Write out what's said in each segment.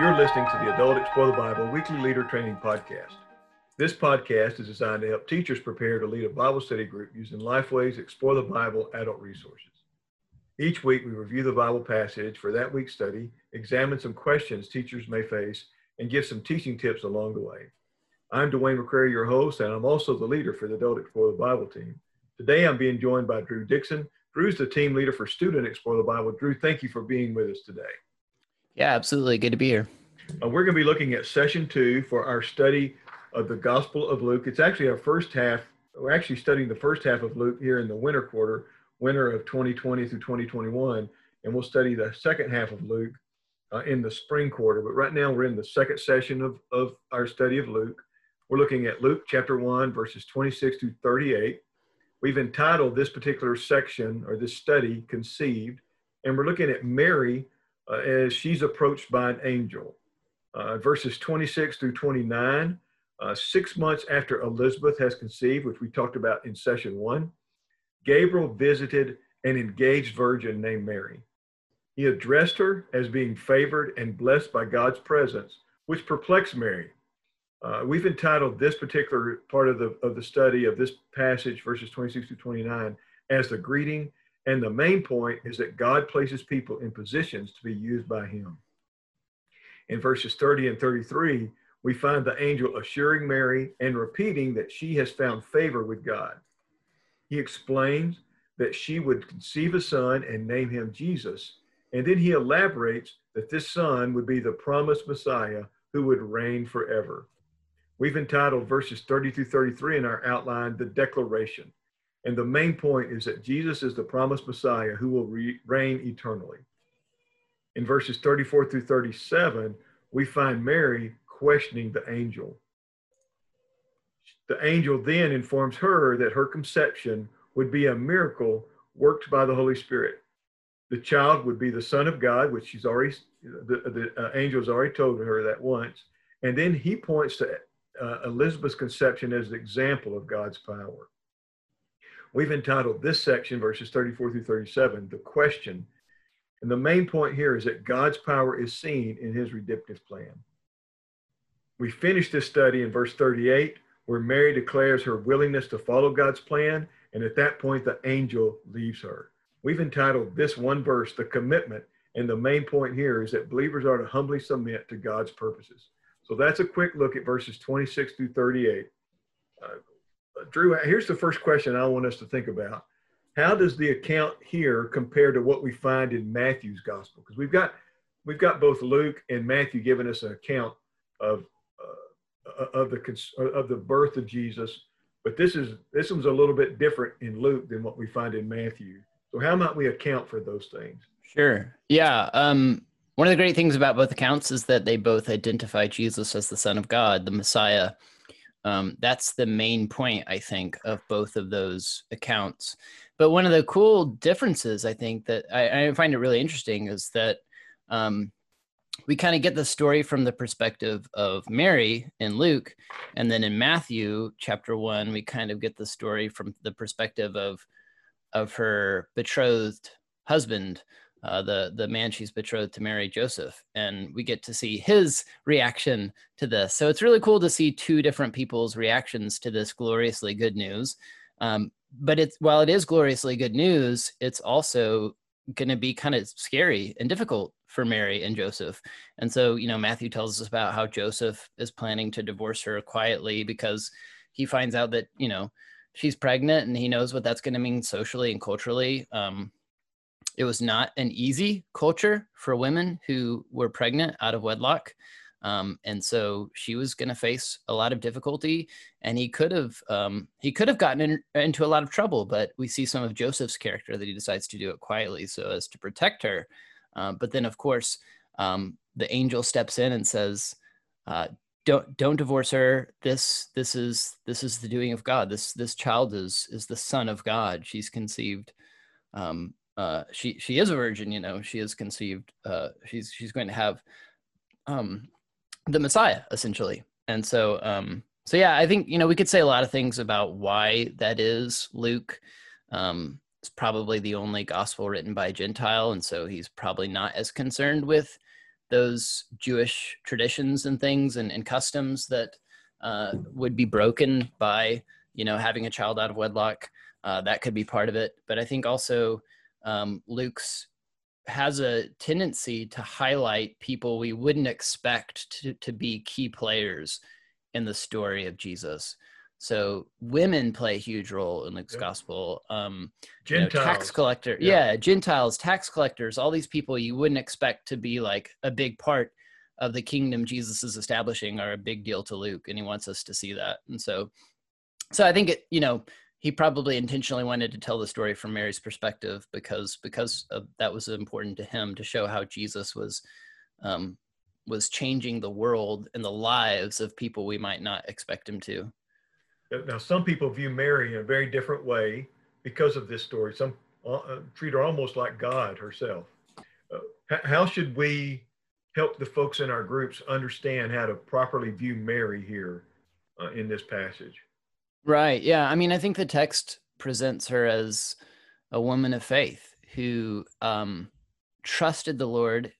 You're listening to the Adult Explore the Bible Weekly Leader Training Podcast. This podcast is designed to help teachers prepare to lead a Bible study group using Lifeway's Explore the Bible adult resources. Each week, we review the Bible passage for that week's study, examine some questions teachers may face, and give some teaching tips along the way. I'm Dwayne McCrary, your host, and I'm also the leader for the Adult Explore the Bible team. Today, I'm being joined by Drew Dixon. Drew's the team leader for Student Explore the Bible. Drew, thank you for being with us today. Yeah, absolutely. Good to be here. Uh, we're going to be looking at session two for our study of the Gospel of Luke. It's actually our first half. We're actually studying the first half of Luke here in the winter quarter, winter of 2020 through 2021, and we'll study the second half of Luke uh, in the spring quarter. But right now we're in the second session of, of our study of Luke. We're looking at Luke chapter 1, verses 26 to 38. We've entitled this particular section or this study Conceived, and we're looking at Mary uh, as she's approached by an angel. Uh, verses 26 through 29, uh, six months after Elizabeth has conceived, which we talked about in session one, Gabriel visited an engaged virgin named Mary. He addressed her as being favored and blessed by God's presence, which perplexed Mary. Uh, we've entitled this particular part of the, of the study of this passage, verses 26 to 29, as the greeting. And the main point is that God places people in positions to be used by Him. In verses 30 and 33, we find the angel assuring Mary and repeating that she has found favor with God. He explains that she would conceive a son and name him Jesus. And then he elaborates that this son would be the promised Messiah who would reign forever. We've entitled verses 30 through 33 in our outline, The Declaration. And the main point is that Jesus is the promised Messiah who will re- reign eternally. In verses 34 through 37, we find Mary questioning the angel. The angel then informs her that her conception would be a miracle worked by the Holy Spirit. The child would be the Son of God, which she's already, the, the uh, angel's already told her that once. And then he points to uh, Elizabeth's conception as an example of God's power. We've entitled this section, verses 34 through 37, The Question. And the main point here is that God's power is seen in his redemptive plan. We finish this study in verse 38, where Mary declares her willingness to follow God's plan. And at that point, the angel leaves her. We've entitled this one verse, The Commitment. And the main point here is that believers are to humbly submit to God's purposes. So that's a quick look at verses 26 through 38. Uh, Drew, here's the first question I want us to think about. How does the account here compare to what we find in Matthew's gospel? Because we've got we've got both Luke and Matthew giving us an account of uh, of the of the birth of Jesus, but this is this one's a little bit different in Luke than what we find in Matthew. So how might we account for those things? Sure. Yeah. Um, one of the great things about both accounts is that they both identify Jesus as the Son of God, the Messiah. Um, that's the main point, I think, of both of those accounts. But one of the cool differences, I think, that I, I find it really interesting is that um, we kind of get the story from the perspective of Mary in Luke. And then in Matthew chapter one, we kind of get the story from the perspective of, of her betrothed husband, uh, the the man she's betrothed to marry, Joseph, and we get to see his reaction to this. So it's really cool to see two different people's reactions to this gloriously good news. Um, but it's while it is gloriously good news, it's also going to be kind of scary and difficult for Mary and Joseph. And so, you know, Matthew tells us about how Joseph is planning to divorce her quietly because he finds out that you know she's pregnant and he knows what that's going to mean socially and culturally. Um, it was not an easy culture for women who were pregnant out of wedlock. Um, and so she was going to face a lot of difficulty and he could have um, he could have gotten in, into a lot of trouble but we see some of joseph's character that he decides to do it quietly so as to protect her. Uh, but then of course um, the angel steps in and says uh, don't don't divorce her. This this is this is the doing of god. This this child is is the son of god. She's conceived um, uh, she she is a virgin, you know. She is conceived. Uh, she's she's going to have um, the Messiah essentially, and so um, so yeah, I think you know we could say a lot of things about why that is. Luke um, is probably the only gospel written by a Gentile, and so he's probably not as concerned with those Jewish traditions and things and, and customs that uh, would be broken by you know having a child out of wedlock. Uh, that could be part of it, but I think also um, Luke's has a tendency to highlight people we wouldn't expect to, to be key players in the story of Jesus. So women play a huge role in Luke's yep. gospel. Um, Gentiles, you know, tax collector, yeah. yeah, Gentiles, tax collectors, all these people you wouldn't expect to be like a big part of the kingdom Jesus is establishing are a big deal to Luke, and he wants us to see that. And so, so I think it, you know, he probably intentionally wanted to tell the story from Mary's perspective because because of, that was important to him to show how Jesus was um, was changing the world and the lives of people we might not expect him to. Now, some people view Mary in a very different way because of this story. Some uh, treat her almost like God herself. Uh, how should we help the folks in our groups understand how to properly view Mary here uh, in this passage? Right. Yeah. I mean, I think the text presents her as a woman of faith who um, trusted the Lord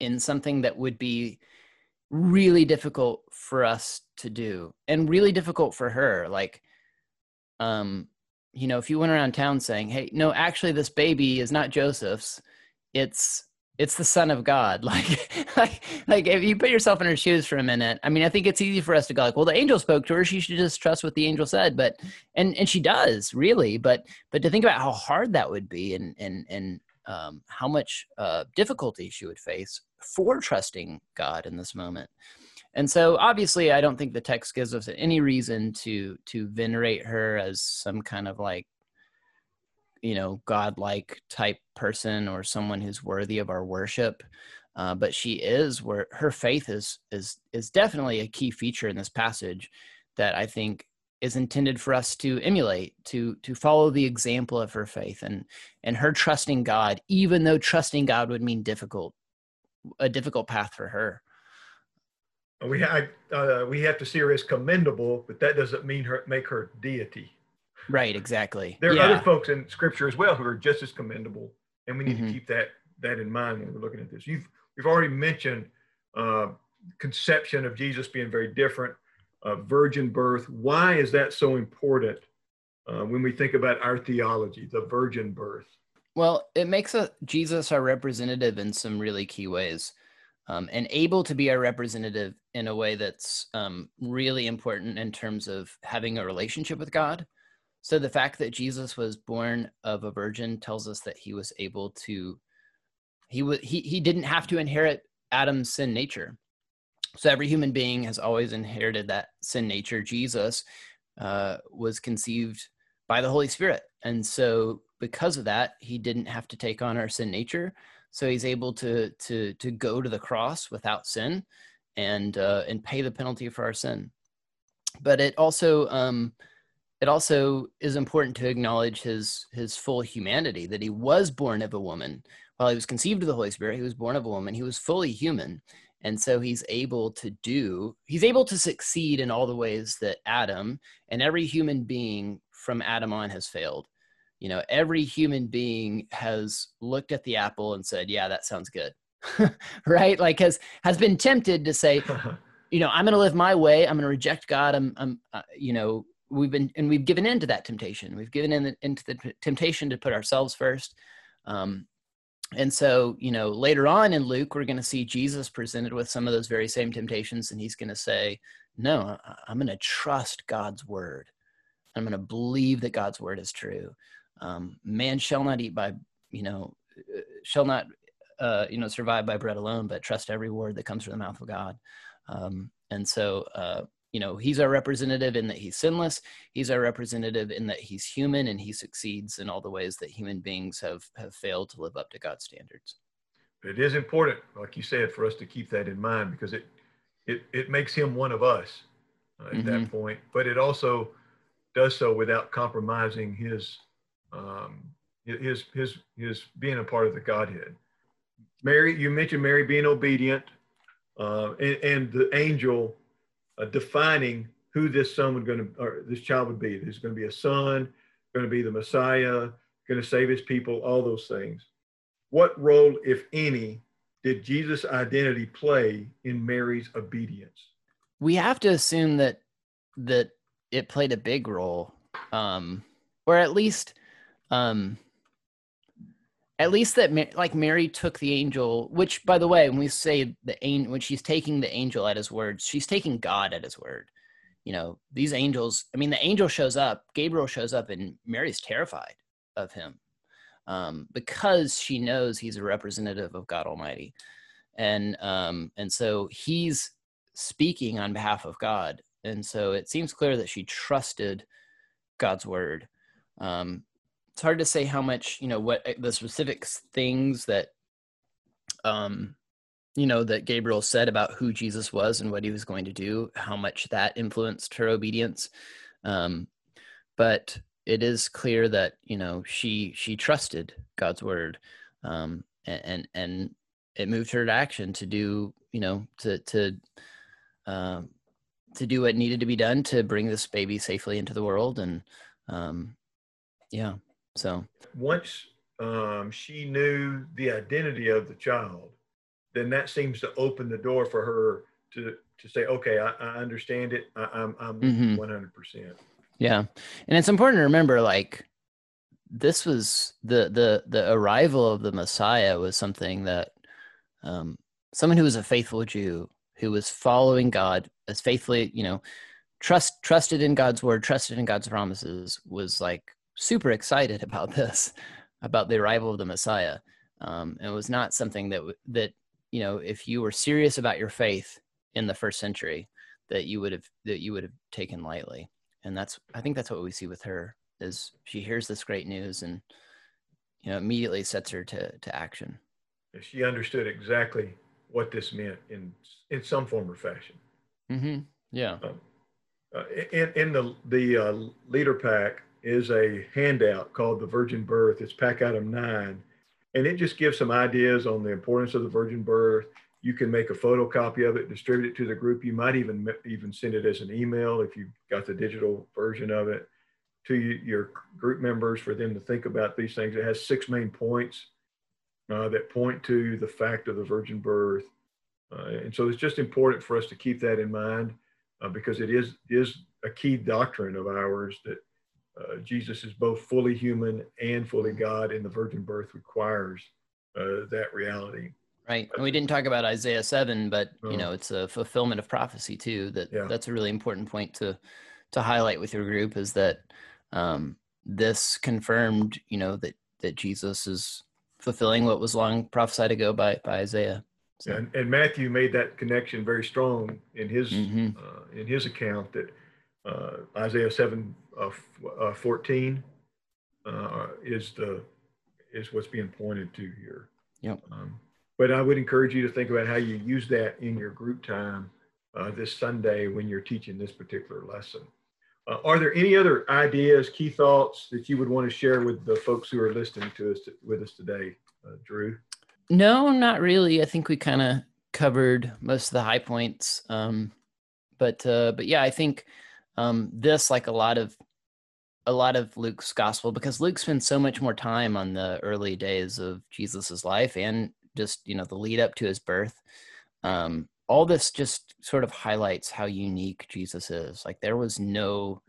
in something that would be really difficult for us to do and really difficult for her. Like, um, you know, if you went around town saying, "Hey, no, actually, this baby is not Joseph's; it's it's the son of god. Like like like if you put yourself in her shoes for a minute i mean i think it's easy for us to go like well the angel spoke to her. She should just trust what the angel said. But and and she does really. But but to think about how hard that would be and and and um, how much uh, difficulty she would face for trusting god in this moment. And so obviously i don't think the text gives us any reason to to venerate her as some kind of like you know godlike type person or someone who's worthy of our worship uh, but she is where her faith is is is definitely a key feature in this passage that i think is intended for us to emulate to to follow the example of her faith and and her trusting god even though trusting god would mean difficult a difficult path for her. We have uh, we have to see her as commendable but that doesn't mean her make her deity Right, exactly. There are yeah. other folks in scripture as well who are just as commendable, and we need mm-hmm. to keep that that in mind when we're looking at this. You've we've already mentioned uh, conception of Jesus being very different, uh, virgin birth. Why is that so important uh, when we think about our theology, the virgin birth? Well, it makes a, Jesus our representative in some really key ways. Um, and able to be our representative in a way that's um, really important in terms of having a relationship with God so the fact that Jesus was born of a virgin tells us that he was able to he was he he didn't have to inherit Adam's sin nature. So every human being has always inherited that sin nature. Jesus uh, was conceived by the Holy Spirit, and so because of that, he didn't have to take on our sin nature. So he's able to to to go to the cross without sin, and uh, and pay the penalty for our sin. But it also um, it also is important to acknowledge his his full humanity that he was born of a woman. While he was conceived of the holy spirit he was born of a woman. He was fully human. And so he's able to do he's able to succeed in all the ways that adam and every human being from adam on has failed. You know every human being has looked at the apple and said yeah that sounds good. Right? Like has has been tempted to say you know i'm going to live my way. I'm going to reject god. I'm i'm uh, you know we've been and we've given in to that temptation. We've given in the, into the temptation to put ourselves first. Um, and so you know later on in luke we're going to see jesus presented with some of those very same temptations and he's going to say no i'm going to trust god's word. I'm going to believe that god's word is true. Um, man shall not eat by you know uh, shall not uh, you know survive by bread alone but trust every word that comes from the mouth of god. Um, and so uh, you know he's our representative in that he's sinless he's our representative in that he's human and he succeeds in all the ways that human beings have have failed to live up to god's standards. It is important like you said for us to keep that in mind because it it, it makes him one of us uh, at mm-hmm. that point. But it also does so without compromising his um his his his being a part of the godhead. Mary you mentioned mary being obedient uh, and, and the angel uh, defining who this son would going to or this child would be. There's going to be a son, going to be the Messiah, going to save his people, all those things. What role, if any, did Jesus' identity play in Mary's obedience? We have to assume that that it played a big role, um, or at least, um, at least that like Mary took the angel. Which, by the way, when we say the angel, when she's taking the angel at his word, she's taking God at his word. You know, these angels. I mean, the angel shows up, Gabriel shows up, and Mary's terrified of him um, because she knows he's a representative of God Almighty, and um, and so he's speaking on behalf of God, and so it seems clear that she trusted God's word. Um, it's hard to say how much you know what eh, the specific things that um, you know that Gabriel said about who Jesus was and what he was going to do, how much that influenced her obedience. Um, but it is clear that you know she she trusted God's word, um, and and it moved her to action to do you know to to uh, to do what needed to be done to bring this baby safely into the world, and um, yeah, so once um, she knew the identity of the child, then that seems to open the door for her to to say, okay, I, I understand it. I, am I'm mm-hmm. 100 percent. Yeah. And it's important to remember like this was the the the arrival of the Messiah was something that um someone who was a faithful Jew who was following God as faithfully, you know, trust trusted in God's word, trusted in God's promises was like super excited about this about the arrival of the Messiah. Um, it was not something that that you know if you were serious about your faith in the first century that you would have that you would have taken lightly and that's i think that's what we see with her is she hears this great news and you know immediately sets her to to action she understood exactly what this meant in in some form or fashion mm-hmm. yeah um, uh, in, in the the uh, leader pack is a handout called the virgin birth it's pack item nine and it just gives some ideas on the importance of the virgin birth you can make a photocopy of it, distribute it to the group. You might even even send it as an email if you've got the digital version of it to your group members for them to think about these things. It has six main points uh, that point to the fact of the virgin birth. Uh, and so it's just important for us to keep that in mind uh, because it is, is a key doctrine of ours that uh, Jesus is both fully human and fully God, and the virgin birth requires uh, that reality. Right. And we didn't talk about Isaiah 7, but you oh. know, it's a fulfillment of prophecy too. That yeah. that's a really important point to to highlight with your group is that um, this confirmed, you know, that that Jesus is fulfilling what was long prophesied ago by by Isaiah. So. And, and, Matthew made that connection very strong in his mm-hmm. uh, in his account that uh, Isaiah 7 uh, uh 14 uh, is the is what's being pointed to here. Yep. Um, but I would encourage you to think about how you use that in your group time uh, this Sunday when you're teaching this particular lesson. Uh, are there any other ideas, key thoughts that you would want to share with the folks who are listening to us with us today, uh, Drew? No, not really. I think we kind of covered most of the high points. Um, but uh, but yeah, I think um, this, like a lot of a lot of Luke's gospel, because Luke spends so much more time on the early days of Jesus's life and just you know the lead up to his birth. Um, all this just sort of highlights how unique jesus is. Like there was no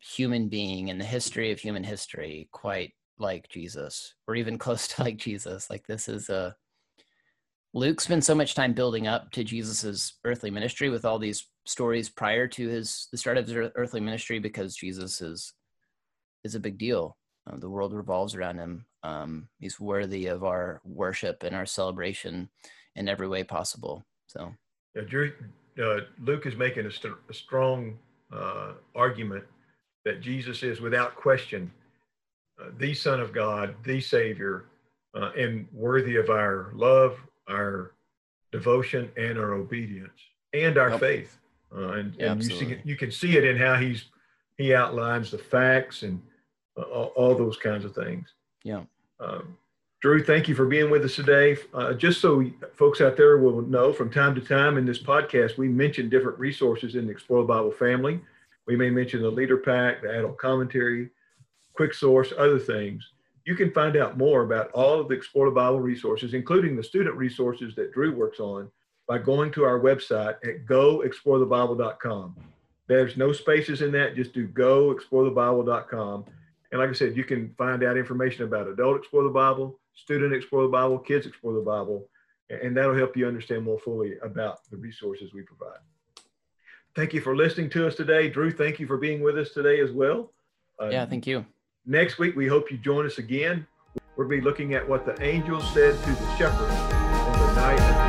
human being in the history of human history quite like jesus or even close to like jesus. Like this is a luke spends so much time building up to jesus's earthly ministry with all these stories prior to his the start of his earthly ministry because jesus is is a big deal. Uh, the world revolves around him. Um, he's worthy of our worship and our celebration in every way possible. So, yeah, Drew, uh, Luke is making a, st- a strong uh, argument that Jesus is, without question, uh, the Son of God, the Savior, uh, and worthy of our love, our devotion, and our obedience, and our yep. faith. Uh, and, yeah, and you see, you can see it in how he's he outlines the facts and uh, all, all those kinds of things. Yeah. Um, Drew, thank you for being with us today. Uh, just so folks out there will know, from time to time in this podcast, we mention different resources in the Explore Bible family. We may mention the Leader Pack, the Adult Commentary, Quick Source, other things. You can find out more about all of the Explore the Bible resources, including the student resources that Drew works on, by going to our website at goexplorethebible.com. There's no spaces in that. Just do goexplorethebible.com. And like I said, you can find out information about Adult Explore the Bible, Student Explore the Bible, Kids Explore the Bible, and that'll help you understand more fully about the resources we provide. Thank you for listening to us today. Drew, thank you for being with us today as well. Uh, yeah, thank you. Next week, we hope you join us again. We'll be looking at what the angel said to the shepherds on the night